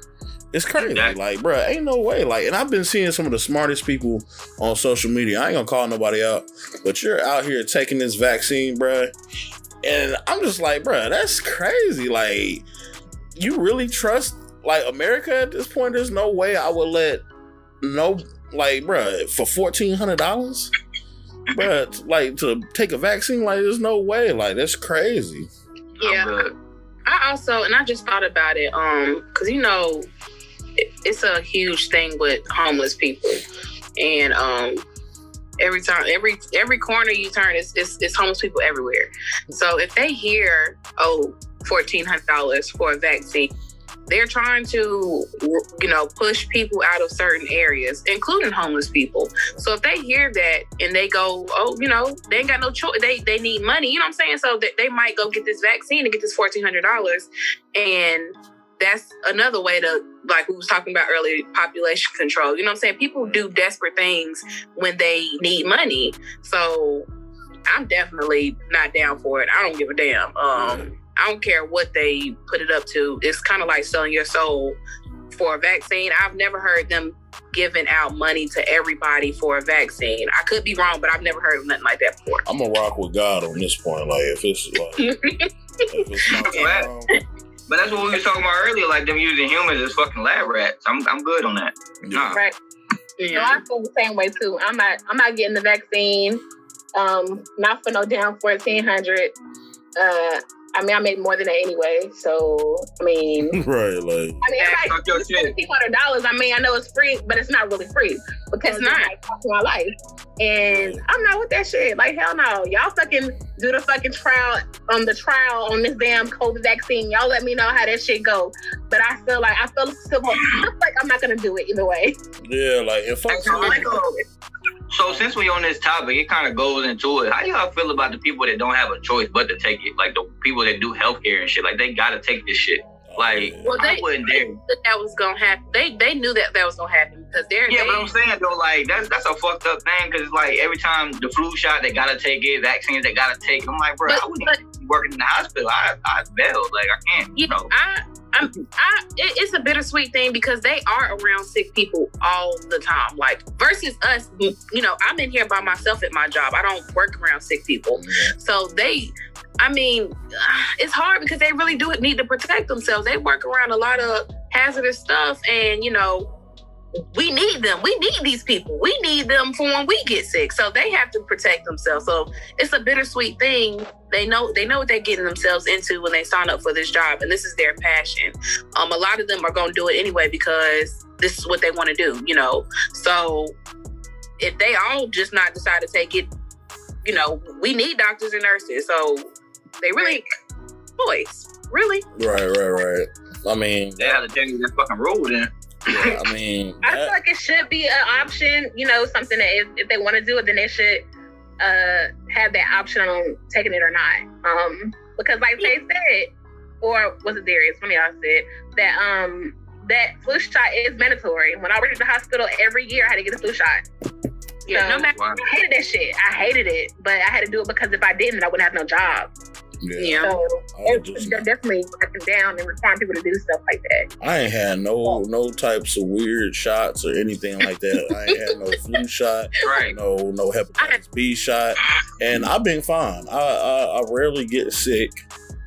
It's crazy.
Exactly.
Like, bruh, ain't no way. Like, and I've been seeing some of the smartest people on social media. I ain't gonna call nobody out, but you're out here taking this vaccine, bruh. And I'm just like, bruh, that's crazy. Like, you really trust like America at this point? There's no way I would let no like, bruh, for fourteen hundred dollars, bruh, like to take a vaccine. Like, there's no way. Like, that's crazy.
Yeah. I also, and I just thought about it, um, because you know, it, it's a huge thing with homeless people, and um, every time, every every corner you turn, it's it's, it's homeless people everywhere. So if they hear, oh oh, fourteen hundred dollars for a vaccine, they're trying to, you know, push people out of certain areas, including homeless people. So if they hear that and they go, oh, you know, they ain't got no choice. They they need money. You know what I'm saying? So that they might go get this vaccine and get this fourteen hundred dollars, and that's another way to, like we was talking about earlier, population control. You know what I'm saying? People do desperate things when they need money. So I'm definitely not down for it. I don't give a damn. Um, I don't care what they put it up to. It's kind of like selling your soul for a vaccine. I've never heard them giving out money to everybody for a vaccine. I could be wrong, but I've never heard of nothing like that before.
I'm gonna rock with God on this point. Like, if it's like, if it's not
Right.
wrong,
But that's what we was talking about earlier, like them using humans as fucking lab rats. I'm I'm good on that. Nah.
Right. No, I feel the same way too. I'm not. I'm not getting the vaccine. Um, not for no down fourteen hundred. Uh, I mean, I make more than that anyway. So, I mean,
right? Like,
I mean,
Yeah, talk your
like seventeen hundred dollars. I mean, I know it's free, but it's not really free because
It's not.
like my life. And I'm not with that shit. Like hell no, y'all fucking do the fucking trial on the trial on this damn COVID vaccine. Y'all let me know how that shit go. But I feel like I feel civil. I feel like I'm not gonna do it either way.
yeah, like if
Hey, so,
I,
like, uh, so since we on this topic, it kind of goes into it. How y'all feel about the people that don't have a choice but to take it? Like the people that do healthcare and shit, like they gotta take this shit. Like
Well,
I
they-
wouldn't
They
dare.
that was gonna happen. They they knew that that was gonna happen because they're
Yeah,
they,
but I'm saying though, like that's that's a fucked up thing because like every time the flu shot, they gotta take it. Vaccines, they gotta take it. I'm like, bro,
But-
I wouldn't be working in the hospital. I I bailed. Like I can't.
Yeah,
You know.
I, I'm, I, it, it's a bittersweet thing because they are around sick people all the time. Like versus us, you know, I'm in here by myself at my job. I don't work around sick people, so they. I mean, it's hard because they really do need to protect themselves. They work around a lot of hazardous stuff, and you know, we need them. We need these people. We need them for when we get sick. So they have to protect themselves. So it's a bittersweet thing. They know they know what they're getting themselves into when they sign up for this job, and this is their passion. Um, a lot of them are going to do it anyway because this is what they want to do. You know, so if they all just not decide to take it, you know, we need doctors and nurses, so they really boys, really.
Right, right, right. I mean,
They had to change that fucking rule then.
yeah, I mean,
I feel like it should be an option, you know, something that if, if they want to do it, then they should uh have that option on taking it or not. Um, because like they said, or was it Darius? One of y'all said that um that flu shot is mandatory. When I worked at the hospital, every year I had to get a flu shot.
Yeah,
So,
no matter.
Wow.
I hated that shit. I hated it, but I had to do it because if I didn't, I wouldn't have no job.
Yeah.
Yeah.
So
I
it's,
just-
they're definitely cracking down and requiring people to do stuff like that.
I ain't had no oh. no types of weird shots or anything like that. I ain't had no flu shot,
Right.
no no hepatitis B shot, and I've been fine. I I, I rarely get sick.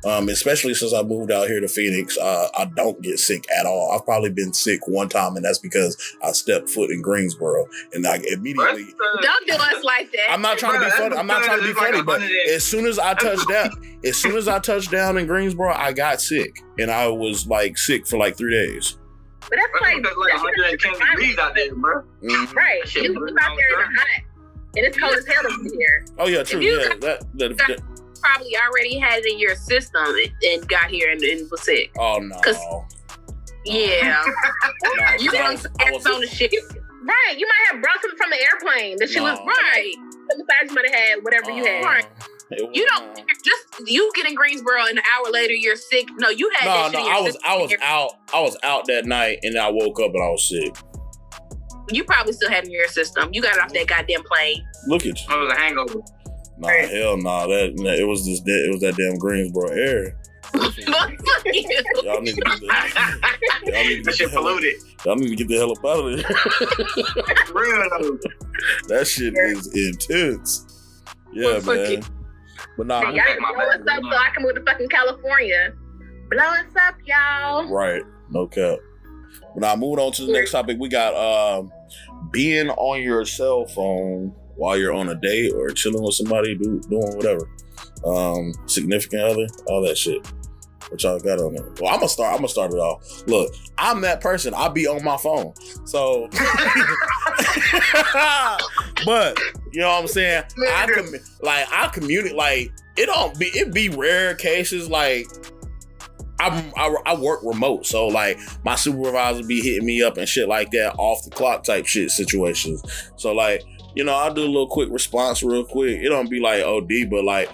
Um, especially since I moved out here to Phoenix, uh, I don't get sick at all. I've probably been sick one time, and that's because I stepped foot in Greensboro, and I immediately.
Don't do us like that.
I'm not trying to be funny. I'm not trying to be
like
funny, but as soon as I touched down, as soon as I touched down in Greensboro, I got sick, and I was like sick for like three days.
But that's
Bro,
like,
it's like 110 degrees out there, bro.
Mhm.
right.
That shit
You
really
live out there in the
sounds
hot, and it's cold as hell over here.
Oh yeah, true. Yeah, that, that, that-
probably already had it in your system and, and got here and, and was sick.
Oh no.
'Cause- Yeah,
No,
you
I
on
was-
some
I
Arizona shit,
Right. You might have brought something from the airplane that she was
No.
right?
besides you might have had whatever you had.
Right. You don't just you get in Greensboro and an hour later you're sick. No, you had
No,
that shit
no,
in your
I was. I was out I was out that night and I woke up and I was sick.
You probably still had it in your system. You got it off that goddamn plane.
Look at you.
It was a hangover.
Nah, hell nah. That nah, it was this it was that damn Greensboro air.
Fuck you.
Y'all need to get the, y'all need to
that
get
shit
the hell,
polluted.
y'all need to get the hell up out of there.
Real
that shit is intense. Yeah,
Well,
man. But nah,
Hey, y'all
take
blow us up so I can move to fucking California. Blow us up, y'all.
Right. No cap. But now moving on to the next topic, we got um being on your cell phone while you're on a date or chilling with somebody, do, doing whatever. Um, significant other, all that shit. What y'all got on there? Well, I'm gonna start. I'm gonna start it off. Look, I'm that person. I be on my phone. So, but you know what I'm saying? I com- like I communicate. Like it don't be. It be rare cases. Like I'm I, I work remote, so like my supervisor be hitting me up and shit like that off the clock type shit situations. So like you know I'll do a little quick response real quick. It don't be like OD, but like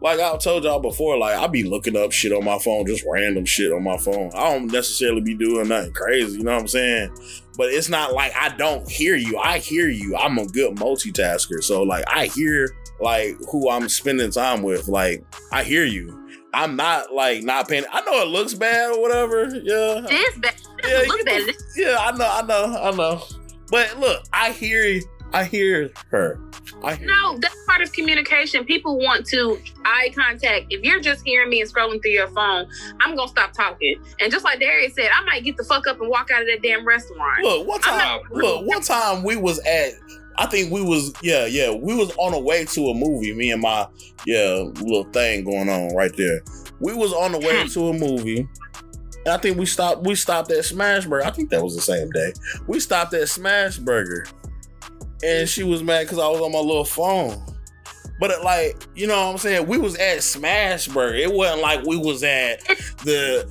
like I told y'all before, like I be looking up shit on my phone, just random shit on my phone. I don't necessarily be doing nothing crazy, you know what I'm saying? But it's not like I don't hear you. I hear you. I'm a good multitasker, so like I hear like who I'm spending time with. Like I hear you. I'm not like not paying. I know it looks bad or whatever. Yeah,
It is bad. It
Yeah, you know- yeah. I know. I know. I know. But look, I hear. I hear her. I hear.
No, that's part of communication. People want to eye contact. If you're just hearing me and scrolling through your phone, I'm gonna stop talking. And just like Darius said, I might get the fuck up and walk out of that damn restaurant.
Look, one
I'm
time. Look, one time we was at. I think we was. Yeah, yeah. We was on the way to a movie. Me and my yeah little thing going on right there. We was on the way hmm. to a movie. I think we stopped. We stopped at Smashburger. I think that was the same day. We stopped at Smashburger, and she was mad because I was on my little phone. But it, like, you know what I'm saying? We was at Smashburger. It wasn't like we was at the.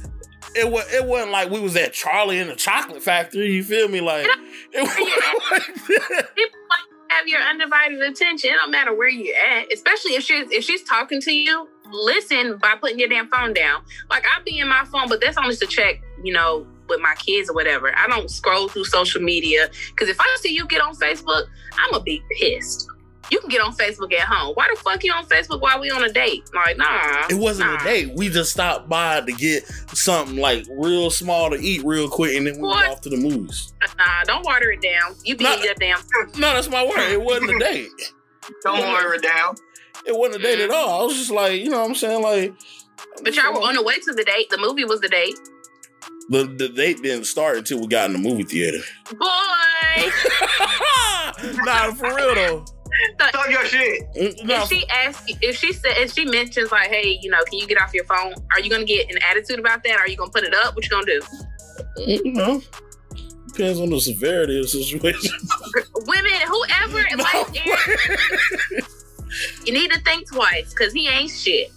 It was. It wasn't like we was at Charlie in the Chocolate Factory. You feel me? Like it wasn't like
have your undivided attention. It don't matter where you're at, especially if she's if she's talking to you. Listen by putting your damn phone down. Like I'll be in my phone, but that's only to check, you know, with my kids or whatever. I don't scroll through social media because if I see you get on Facebook, I'm gonna be pissed. You can get on Facebook at home. Why the fuck you on Facebook while we on a date? Like, nah.
It wasn't
nah.
a date. We just stopped by to get something like real small to eat real quick, and then we went off to the movies.
Nah, don't water it down. You be
Nah.
in your damn
No, that's my word. It wasn't a date.
Don't water it down.
It wasn't a date at mm-hmm. all. I was just like, you know what I'm saying? Like,
But y'all were on the way to the date. The movie was the date.
The, the date didn't start until we got in the movie theater.
Boy.
nah, for real though.
Talk your shit.
Mm, Nah,
if she asks, if she said, if she mentions like, hey, you know, can you get off your phone? Are you gonna get an attitude about that? Are you gonna put it up? What you gonna do?
you know, depends on the severity of the situation.
Women, whoever,
No,
like, You need to think twice because he ain't shit.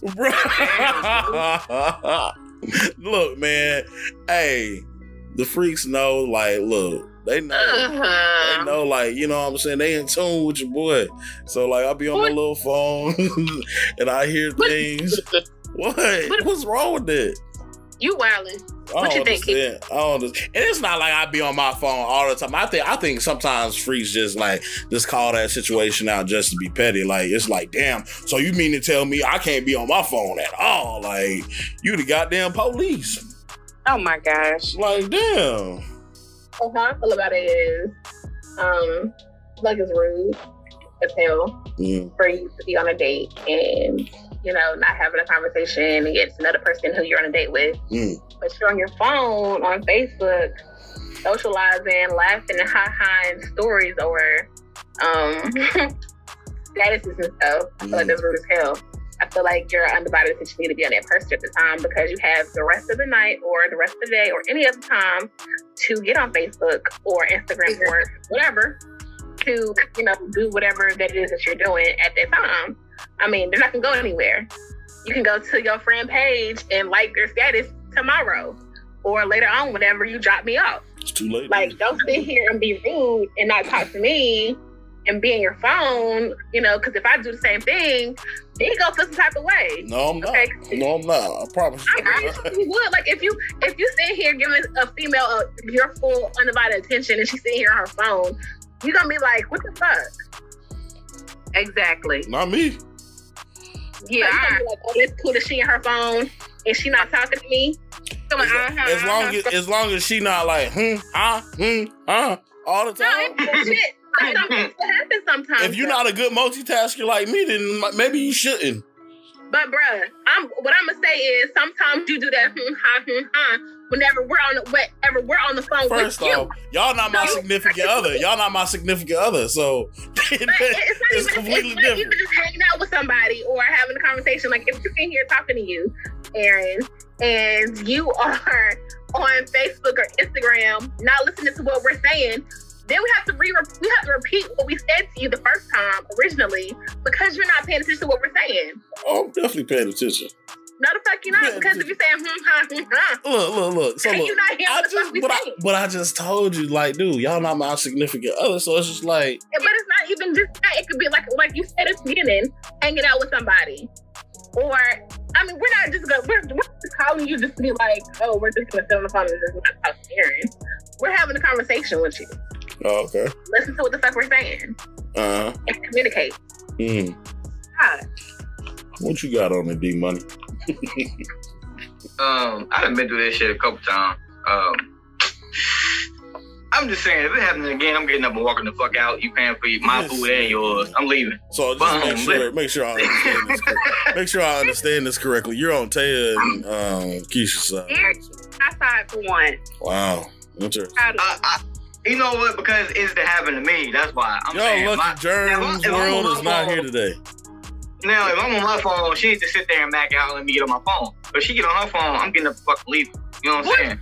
look, man. Hey, the freaks know. Like, look, they know.
Uh-huh.
They know, like, you know what I'm saying? They in tune with your boy. So, like, I'll be on my little phone and I hear things. What? What's wrong with it?
You wildin'.
I
What you think,
understand. I don't understand. And it's not like I be on my phone all the time. I think I think sometimes freaks just like just call that situation out just to be petty. Like it's like, damn. So you mean to tell me I can't be on my phone at all? Like you the goddamn police.
Oh my gosh.
Like damn.
So how I feel about it is, um, like it's rude as hell
Mm.
for you to be on a date and you know not having a conversation and against another person who you're on a date with,
Mm.
but you're on your phone on Facebook, socializing, laughing, and ha ha and stories or um statuses and stuff. I feel like
Mm.
that's rude as hell. I feel like you're undivided you need to be on that person at the time because you have the rest of the night or the rest of the day or any other time to get on Facebook or Instagram or whatever to, you know, do whatever that it is that you're doing at that time. I mean, they're not gonna go anywhere. You can go to your friend page and like their status tomorrow or later on whenever you drop me off.
It's too late.
Like, don't sit here and be rude and not talk to me and be in your phone, you know, because if I do the same thing, then you go feel some type of way.
no, I'm not. No, I'm not. I promise
I, I
you.
you would like if you if you sit here giving a female uh, your full undivided attention and she's sitting here on her phone, you're gonna be like, what the fuck?
Exactly.
not me.
Yeah.
Like, you
I-
gonna be like, oh, it's cool that she in her phone and she not talking to me.
Come on,
As,
uh-huh,
as long
uh-huh.
as as long as she not like hmm huh hmm huh all the
No,
time.
it's bullshit. Something happens sometimes.
If you're not a good multitasker like me, then maybe you shouldn't.
But bruh, I'm what I'm gonna say is sometimes you do that hmm ha hmm ha whenever we're on the whenever we're on the phone
First
with you.
off, y'all not my significant other. Y'all not my significant other. So
it's not
it's
even
completely
it's
different.
even just hanging out with somebody or having a conversation. Like if you're in here talking to you, Aaron, and you are on Facebook or Instagram not listening to what we're saying, then we have to re we have to repeat what we said to you the first time originally because you're not paying attention to what we're saying.
Oh, I'm definitely paying attention.
No, the fuck you're not because if you're saying hmm ha hmm ha,
Look, look, look. So look,
you're not hearing
I just but I, but I just told you, like, dude, y'all not my significant other. So it's just like,
Yeah, but it's not even just that. It could be like like you said at the beginning, hanging out with somebody. Or I mean, we're not just gonna we're, we're just calling you just to be like, oh, we're just gonna sit on the phone and just not talk to Aaron. We're having a conversation with you.
Oh, okay,
Listen to what the fuck we're saying
uh, huh.
and communicate.
mm.
God.
what you got on the D money?
Um, I've been through this shit a couple times. Um, I'm just saying, if it happens again, I'm getting up and walking the fuck out. You paying for my
Yes.
food and yours. I'm leaving.
So just
Boom.
make sure, make sure I understand this. Make sure I understand this correctly. You're on Taya and um, Keisha's side.
Aaron, I side for one.
Wow, interesting.
I, I, you know what? Because it's to happen to me. That's why I'm
Yo,
saying.
Lucky
my-
Germs
if I'm- if
World is
my
not here today.
Now, if I'm on my phone, she needs to sit there and back out and let me get on my phone. But she get on her phone, I'm getting the fuck leaving. You know what I'm
What?
saying?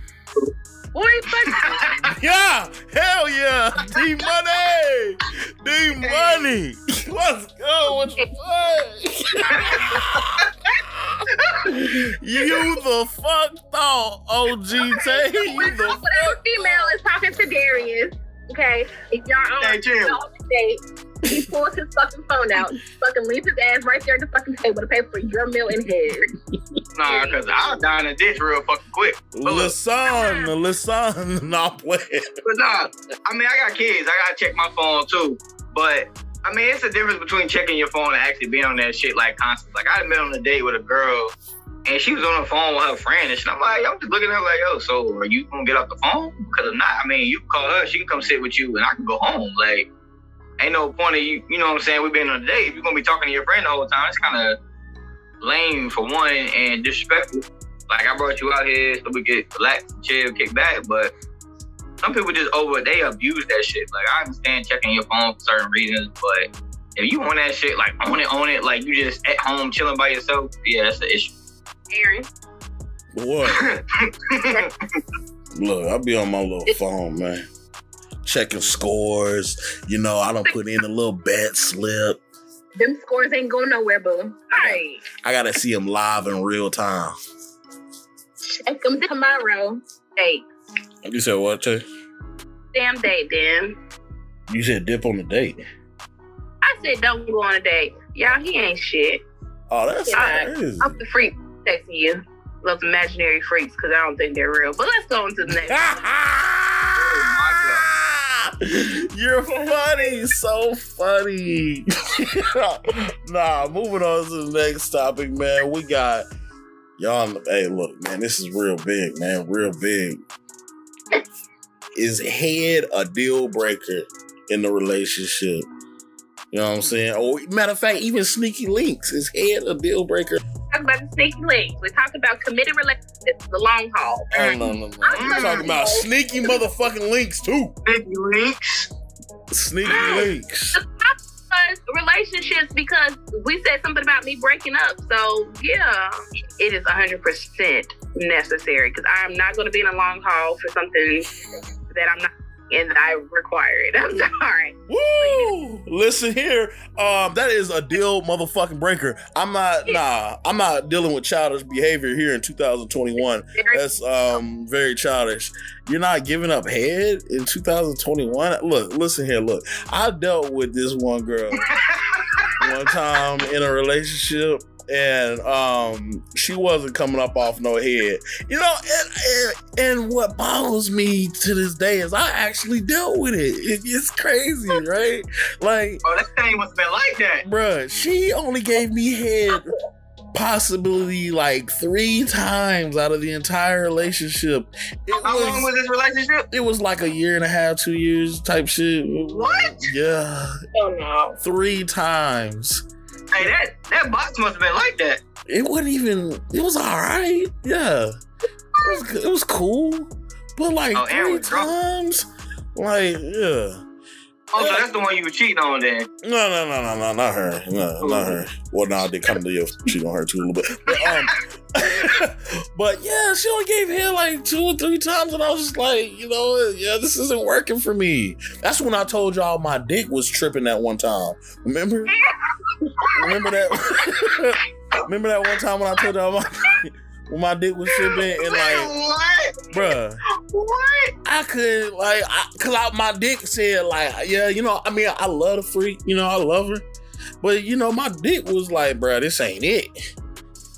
Boy, fuck
Yeah, hell yeah, D money, D money. What's good with you? you the fuck thought, OG Tay. You the
Whatever female is talking to Darius, okay, if y'all on,
Hey, Jim.
y'all on a date, he pulls his fucking phone out, fucking leaves his ass right there at the fucking table to pay for your meal and his.
Nah, because I'll die in a ditch real fucking quick.
listen, listen. Not playing.
But nah, I mean, I got kids. I gotta check my phone too. But I mean, it's a difference between checking your phone and actually being on that shit like constant. Like I had been on a date with a girl, and she was on the phone with her friend, and shit. I'm like, I'm just looking at her like, yo, so are you gonna get off the phone? Because if not, I mean, you call her. She can come sit with you, and I can go home. Like, ain't no point of you. You know what I'm saying? We've been on a date. If you're gonna be talking to your friend the whole time, it's kind of lame for one and disrespectful. Like I brought you out here so we could relax, chill, kick back, but some people just over they abuse that shit. Like I understand checking your phone for certain reasons, but if you want that shit, like own it, own it, like you just at home chilling by yourself, yeah, that's the issue.
Aaron.
What? Look, I be on my little phone, man. Checking scores. You know, I don't put in a little bet slip.
Them scores ain't going nowhere, boo.
Right.
I gotta see them live in real time.
Check them tomorrow.
Date.
You said what? Tay?
Damn date, then.
You said dip on the date.
I said don't go on a date. Y'all, he ain't shit.
Oh, that's
Yeah.
crazy.
I'm the freak texting you. Those imaginary freaks because I don't think they're real. But let's go on to the next.
You're funny, so funny. nah, moving on to the next topic, man. We got y'all. Hey, look, man, this is real big, man. Real big. Is head a deal breaker in the relationship? You know what I'm saying? Or matter of fact, even sneaky links is head a deal breaker.
Talk about the sneaky links. We talked about committed relationships, the long haul.
Oh no, no, no. I'm talking about sneaky motherfucking links too.
Big links.
Sneaky links.
Because relationships, because we said something about me breaking up. So yeah, it is 100% necessary because I'm not going to be in a long haul for something that I'm not and I require it. I'm sorry.
Woo! Listen here, um, that is a deal motherfucking breaker. I'm not, nah, I'm not dealing with childish behavior here in 2021. That's um very childish. You're not giving up head in 2021. Look, listen here, look. I dealt with this one girl one time in a relationship. And um, she wasn't coming up off no head, you know. And, and, and what boggles me to this day is I actually dealt with it. it it's crazy, right? Like
Oh, that thing must have been like that.
bruh, she only gave me head possibly like three times out of the entire relationship. It
How long
was,
was this relationship?
it was like a year and a half, two years type shit.
What?
Yeah,
Oh no.
three times.
Hey, that that box must have been like that.
It wasn't even. It was all right. Yeah, it was, it was cool, but like
Oh,
three times, like yeah.
Oh, so that's the one you were cheating on then.
No, no, no, no, no, not her. No, not her. Well, no, I did kind of live cheat on her too a little bit. But, um, but yeah, she only gave head like two or three times, and I was just like, you know, yeah, this isn't working for me. That's when I told y'all my dick was tripping that one time. Remember? Remember that? Remember that one time when I told y'all my when my dick was tripping and like,
what?
bruh.
What?
I could like, I, cause I, my dick said like, yeah, you know, I mean, I love the freak, you know, I love her, but you know, my dick was like, bruh, this ain't it.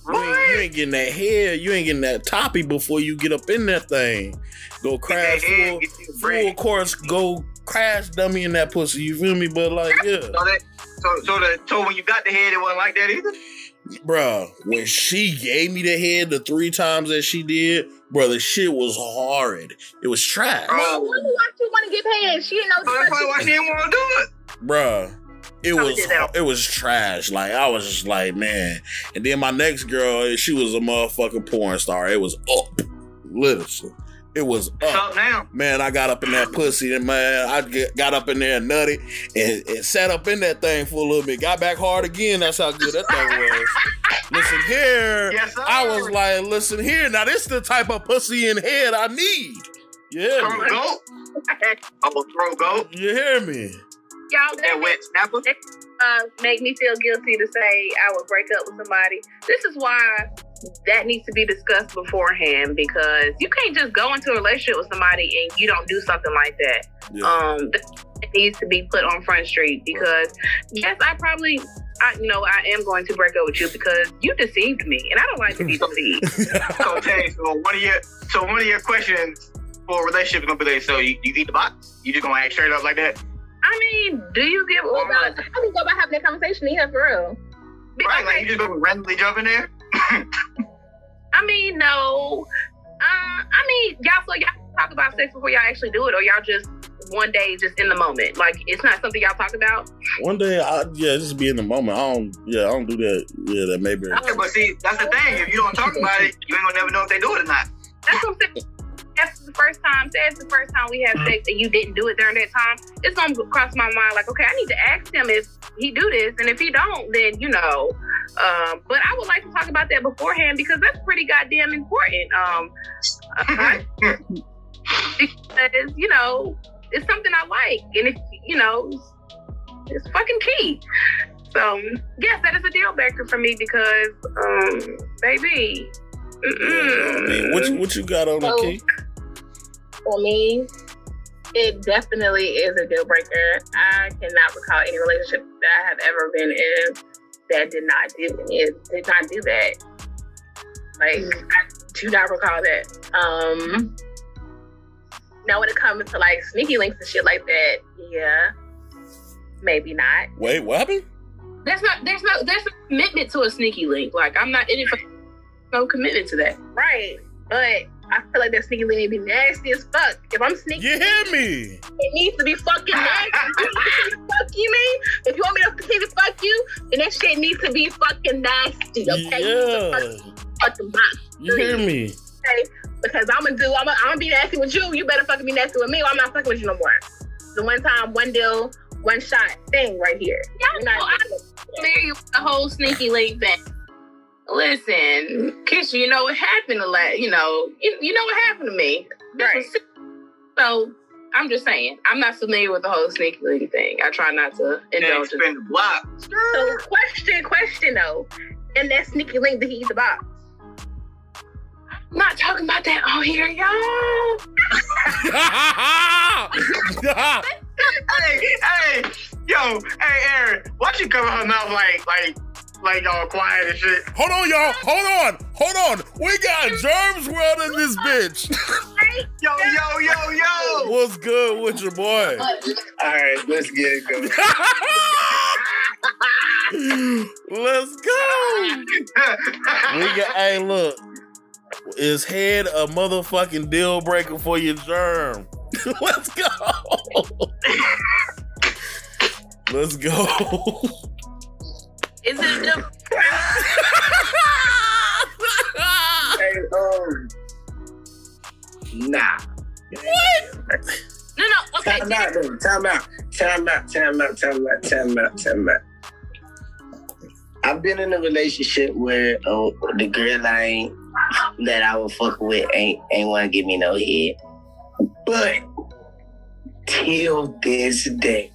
You ain't, you ain't getting that head, you ain't getting that toppy before you get up in that thing. Go crash
Get that head,
full, full course, go crash dummy in that pussy. You feel me? But like, yeah,
So that so so the so when you got the head, it wasn't like that either.
Bruh, when she gave me the head the three times that she did, bruh, the shit was horrid. It was trash.
Bro.
Why do you want to get paid? She didn't know
that's probably why she didn't want to do it.
bruh. It
Probably
was it was trash. Like I was just like, man. And then my next girl, she was a motherfucking porn star. It was up, literally. It was up.
up now.
Man, I got up in that pussy, and man, I get, got up in there and nutty, and, and sat up in that thing for a little bit. Got back hard again. That's how good that thing was. listen here,
Yes, sir.
I was like, listen here. Now this is the type of pussy in head I need. You hear
throw
me?
goat. Oh, throw goat.
You hear me?
Y'all,
That
that
wet snapper.
uh, make me feel guilty to say I would break up with somebody. This is why that needs to be discussed beforehand because you can't just go into a relationship with somebody and you don't do something like that.
Yeah.
Um, that needs to be put on Front Street because yes, I probably. I, you know, I am going to break up with you because you deceived me, and I don't like to be deceived.
So, Tay, so one of your so one of your questions for a relationship is gonna be like, so you, you eat the box? You just gonna act straight up like that?
I mean, do you give?
Well, how do you go about having that conversation here for real?
Right? Like
okay,
you just gonna randomly jump in there?
I mean, no. Uh, I mean, y'all so y'all talk about sex before y'all actually do it, or y'all just one day just in the moment. Like it's not something y'all talk about.
One day, I yeah, just be in the moment. I don't, yeah, I don't do that. Yeah, that maybe.
Okay, but see, that's the thing. If you don't talk about it, you ain't gonna never know if they do it or not.
That's what I'm saying. That's the first time. Say it's the first time we have sex and you didn't do it during that time. It's gonna cross my mind like, okay, I need to ask him if he do this, and if he don't, then you know. Um, but I would like to talk about that beforehand because that's pretty goddamn important. Um, I- because you know it's something I like, and if you know, it's fucking key. So yes, that is a deal breaker for me because, um, baby.
I mean, what you, what you got on the
So-
key?
For me, it definitely is a deal breaker. I cannot recall any relationship that I have ever been in that did not do it did not do that. Like I do not recall that. Um now when it comes to like sneaky links and shit like that, yeah. Maybe not.
Wait, what happened?
There's not, there's no, there's no commitment to a sneaky link. Like I'm not in it no commitment to that.
Right. But I feel like that sneaky link be nasty as fuck. If I'm sneaky,
You hear me?
it needs to be fucking nasty. fuck you mean? If you want me to continue to fuck you, then that shit needs to be fucking nasty, okay? You need to
Yeah.
fuck- fucking box,
You hear me?
okay? Because I'm gonna do, I'm gonna, I'm gonna be nasty with you. You better fucking be nasty with me, or I'm not fucking with you no more. The one time, one deal, one shot thing right here. We're not-
well, I- familiar with the whole sneaky link thing. Listen, Kisha, you know what happened to la You know, you, you know what happened to me. This
Right.
was- So I'm just saying, I'm not familiar with the whole sneaky link thing. I try not to
Can't
indulge. in-
spin the block.
So question, question though. and that sneaky link, that he eat the box?
I'm not talking about that on here, y'all.
hey, hey, yo, hey, Aaron, why you cover her mouth like, like, like all quiet and shit?
Hold on, y'all. Hold on. Hold on. We got Germs World in this bitch.
Yo, yo, yo, yo.
What's good with your boy?
All right, let's get it going.
Let's go. We got. Hey, look. Is head a motherfucking deal breaker for your germ? Let's go. Let's go.
Is it a
Hey, um, nah. What?
No, no? Okay,
Time out, though. Time out. Time out. Time out. Time out. Time out. Time out. I've been in a relationship where oh, the girl I ain't that I was fucking with ain't ain't want to give me no head, but till this day,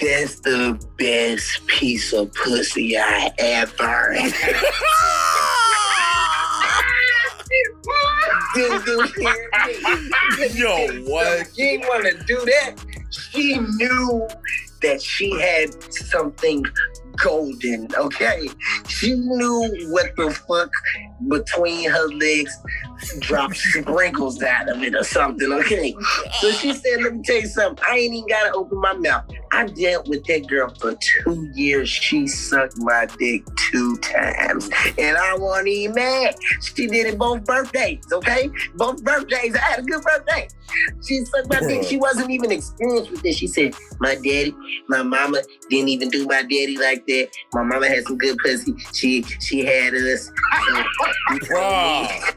that's the best piece of pussy I ever had. Didn't do anything.
Yo, what?
She didn't want to do that. She knew that she had something golden, okay? She knew what the fuck between her legs dropped sprinkles out of it or something, okay? So she said, let me tell you something. I ain't even gotta open my mouth. I dealt with that girl for two years. She sucked my dick two times. And I wasn't even mad. She did it both birthdays, okay? Both birthdays. I had a good birthday. She sucked my dick. She wasn't even experienced with this. She said, My daddy, my mama didn't even do my daddy like that. My mama had some good pussy. She she had us. So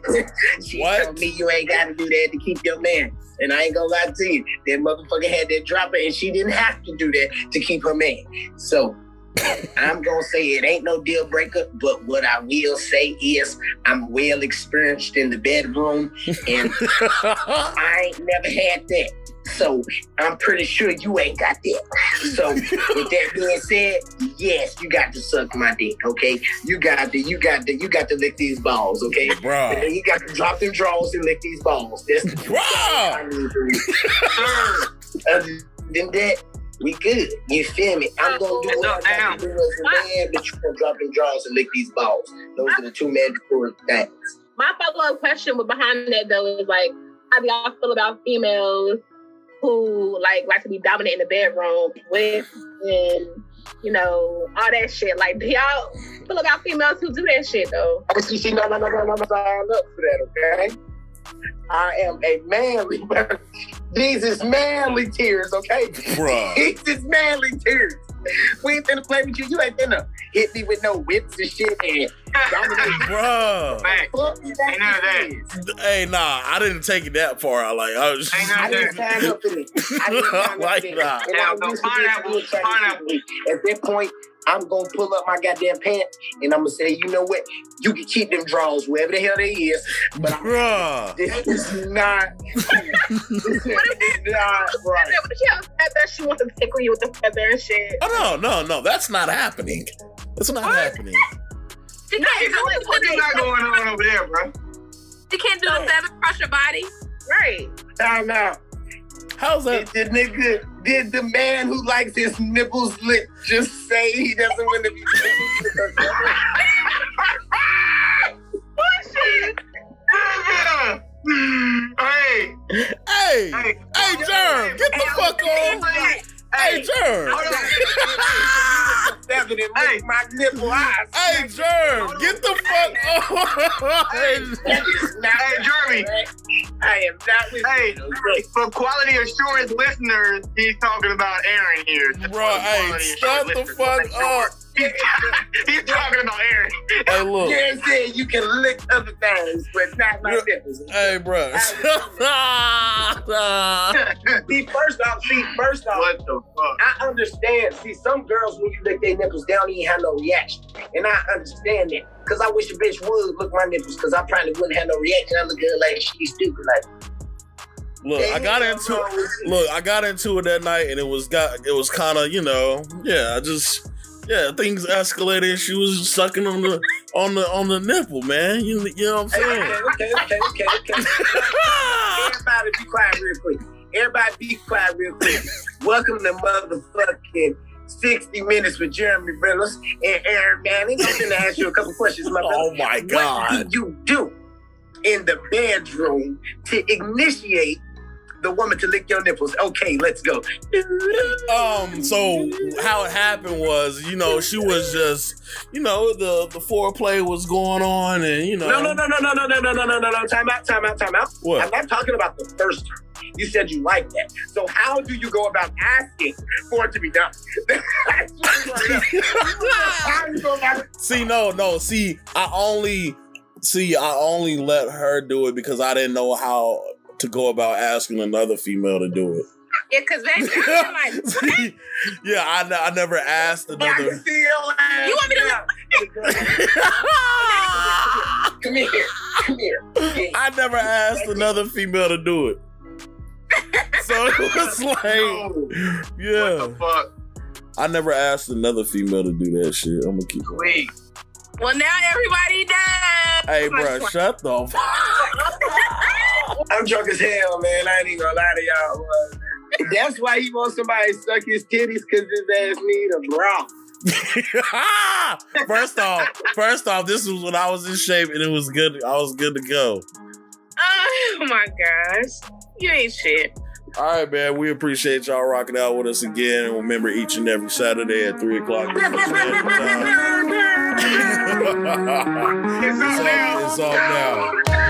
you told
Bruh.
me- she
What?
told me you ain't gotta do that to keep your man. And I ain't gonna lie to you, that motherfucker had that dropper and she didn't have to do that to keep her man. So I'm gonna say it ain't no deal breaker, but what I will say is I'm well experienced in the bedroom and I ain't never had that. So I'm pretty sure you ain't got that. So with that being said, yes, you got to suck my dick, okay? You got to, you got to, you got to lick these balls, okay? Then you got to drop them drawers and lick these balls. That's the
Bruh.
I need you. Other than that, we good. You feel me? I'm gonna do what I gotta do as a man, but you gonna drop them drawers and lick these balls. Those are the two mandatory things.
My follow up question with behind that though is like, how do y'all feel about females who like like to be dominant in the bedroom with and you know all that shit? Like, do y'all feel about females who do that shit though?
Oh, see, see, no, no, no, no, no, no, sign up for that, okay? I am a manly person. These is manly tears, okay?
Bruh.
These is manly tears. We ain't finna play with you. You ain't finna hit me with no whips and shit and dominate.
Bruh.
Fact.
Fuck
Ain't none of that.
is.
Hey, nah, I didn't take it that far. I like, I was
Ain't
I
none
didn't sign up for this. I didn't sign up
Like
for this.
that.
And
Now,
I used to
pineapple,
get to do a
pineapple.
At that point, I'm gonna pull up my goddamn pants and I'm gonna say, you know what? You can keep them drawers wherever the hell they is. But I'm,
Bruh.
this is not. this is not right.
What if she has a feather? She wants to tickle you with the feather and shit.
Oh no, no, no, that's not happening. That's not
What?
happening.
She
No,
can't
it's
do
only
it.
What you going on over there, bro?
She can't do the feather across your body.
Right.
Time out.
How's
Did
that?
the nigga, did the man who likes his nipples licked just say he doesn't want to be
Bullshit.
hey,
Hey,
hey,
hey, Germ, get the fuck on.
Hey,
Hey, Germ.
Seven and
Hey.
lick my nipple eyes.
Hey, Germ, get the fuck
is not
Hey, Jeremy.
I am not with
Hey, for quality assurance listeners, he's talking about Aaron here.
Bro, hey, shut the fuck up.
He's, he's talking about Aaron.
Hey, look.
Karen said you can lick other things, but not my
Yeah.
nipples.
Hey, bro.
See, first off, see, first off,
what the fuck?
I understand. See, some girls when you lick their nipples, down, they don't even have no reaction, and I understand that. Cause I wish a bitch would lick my nipples, cause I probably wouldn't have no reaction. I look at her like she's stupid. Like,
Look, I got into look, I got into it that night, and it was got it was kind of you know, yeah, I just yeah, things escalated. and She was sucking on the on the on the nipple, man. You, you know what I'm saying?
okay, okay, okay, okay, okay. Everybody be quiet real quick. Everybody be quiet real quick. Welcome to motherfucking 60 Minutes with Jeremy Reynolds and Aaron Manning. I'm gonna ask you a couple questions, my brother.
oh my god.
What do you do in the bedroom to initiate the woman to lick your nipples? Okay, let's go.
Um, so how it happened was, you know, she was just, you know, the the foreplay was going on, and you know,
No, no, no, no, no, no, no, no, no, no, no, no. Time out, time out, time out. I'm not talking about the first time. You said you like that. So how do you go about asking for it to be done? That's what we wanna know. How do you go about it?
See, no, no. See, I only see, I only let her do it because I didn't know how to go about asking another female to do it.
Yeah, because baby, I'm like,
See, yeah, I, I never asked
I can
another.
see your.
You want me to
Come here. Come here.
I never asked another female to do it. So it was like,
No.
yeah,
What the fuck?
I never asked another female to do that shit. I'm gonna keep going.
Wait.
Well, now everybody does.
Hey, bro, shut the fuck.
I'm drunk as hell, man. I ain't even gonna lie to y'all. boy. That's why he wants somebody to suck his titties because his ass need a bra.
first off, first off, this was when I was in shape and it was good. I was good to go.
Oh my gosh. You ain't shit.
All right, man. We appreciate y'all rocking out with us again. And remember, each and every Saturday at three o'clock. Eastern
It's
it's,
up now.
it's off now.